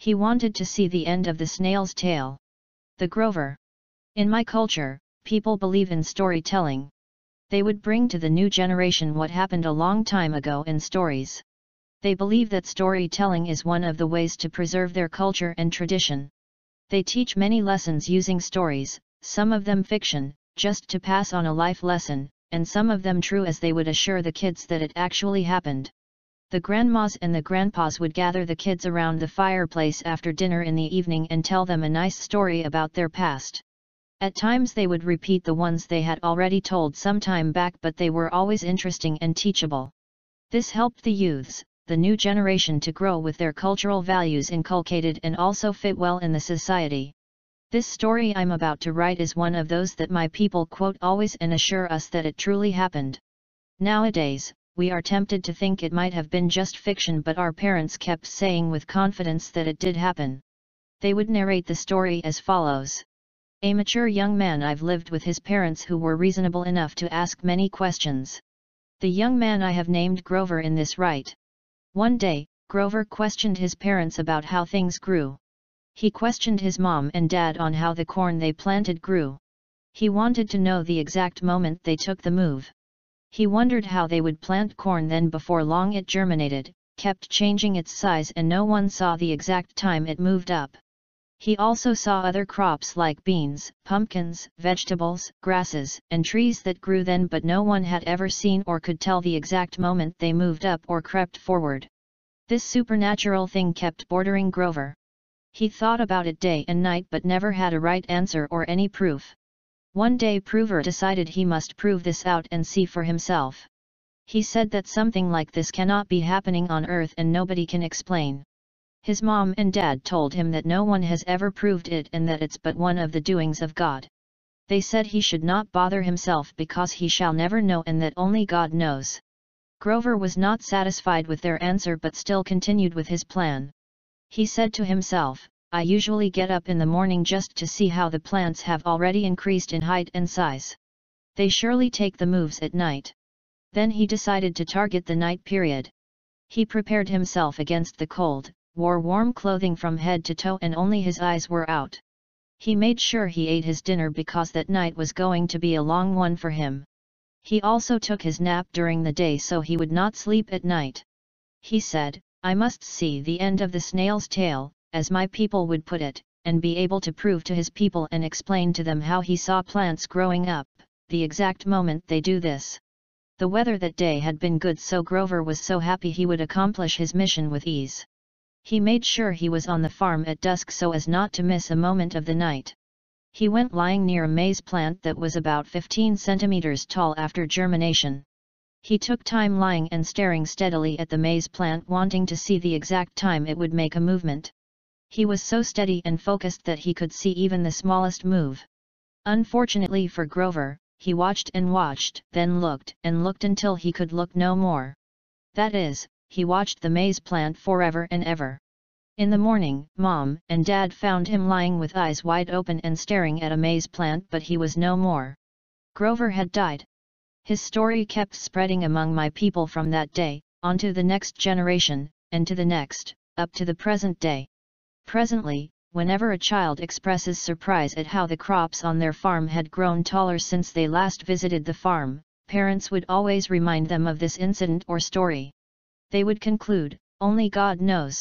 He wanted to see the end of the snail's tail. The Grover. In my culture, people believe in storytelling. They would bring to the new generation what happened a long time ago in stories. They believe that storytelling is one of the ways to preserve their culture and tradition. They teach many lessons using stories, some of them fiction, just to pass on a life lesson, and some of them true as they would assure the kids that it actually happened. The grandmas and the grandpas would gather the kids around the fireplace after dinner in the evening and tell them a nice story about their past. At times they would repeat the ones they had already told some time back but they were always interesting and teachable. This helped the youths, the new generation to grow with their cultural values inculcated and also fit well in the society. This story I'm about to write is one of those that my people quote always and assure us that it truly happened. Nowadays, we are tempted to think it might have been just fiction but our parents kept saying with confidence that it did happen. They would narrate the story as follows. A mature young man I've lived with his parents who were reasonable enough to ask many questions. The young man I have named Grover in this right. One day, Grover questioned his parents about how things grew. He questioned his mom and dad on how the corn they planted grew. He wanted to know the exact moment they took the move. He wondered how they would plant corn then before long it germinated, kept changing its size and no one saw the exact time it moved up. He also saw other crops like beans, pumpkins, vegetables, grasses, and trees that grew then but no one had ever seen or could tell the exact moment they moved up or crept forward. This supernatural thing kept bordering Grover. He thought about it day and night but never had a right answer or any proof. One day Grover decided he must prove this out and see for himself. He said that something like this cannot be happening on Earth and nobody can explain. His mom and dad told him that no one has ever proved it and that it's but one of the doings of God. They said he should not bother himself because he shall never know and that only God knows. Grover was not satisfied with their answer but still continued with his plan. He said to himself, I usually get up in the morning just to see how the plants have already increased in height and size. They surely take the moves at night. Then he decided to target the night period. He prepared himself against the cold, wore warm clothing from head to toe and only his eyes were out. He made sure he ate his dinner because that night was going to be a long one for him. He also took his nap during the day so he would not sleep at night. He said, I must see the end of the snail's tail, as my people would put it, and be able to prove to his people and explain to them how he saw plants growing up, the exact moment they do this. The weather that day had been good so Grover was so happy he would accomplish his mission with ease. He made sure he was on the farm at dusk so as not to miss a moment of the night. He went lying near a maize plant that was about 15 centimeters tall after germination. He took time lying and staring steadily at the maize plant wanting to see the exact time it would make a movement. He was so steady and focused that he could see even the smallest move. Unfortunately for Grover, he watched and watched, then looked and looked until he could look no more. That is, he watched the maize plant forever and ever. In the morning, Mom and Dad found him lying with eyes wide open and staring at a maize plant but he was no more. Grover had died. His story kept spreading among my people from that day, on to the next generation, and to the next, up to the present day. Presently, whenever a child expresses surprise at how the crops on their farm had grown taller since they last visited the farm, parents would always remind them of this incident or story. They would conclude, only God knows.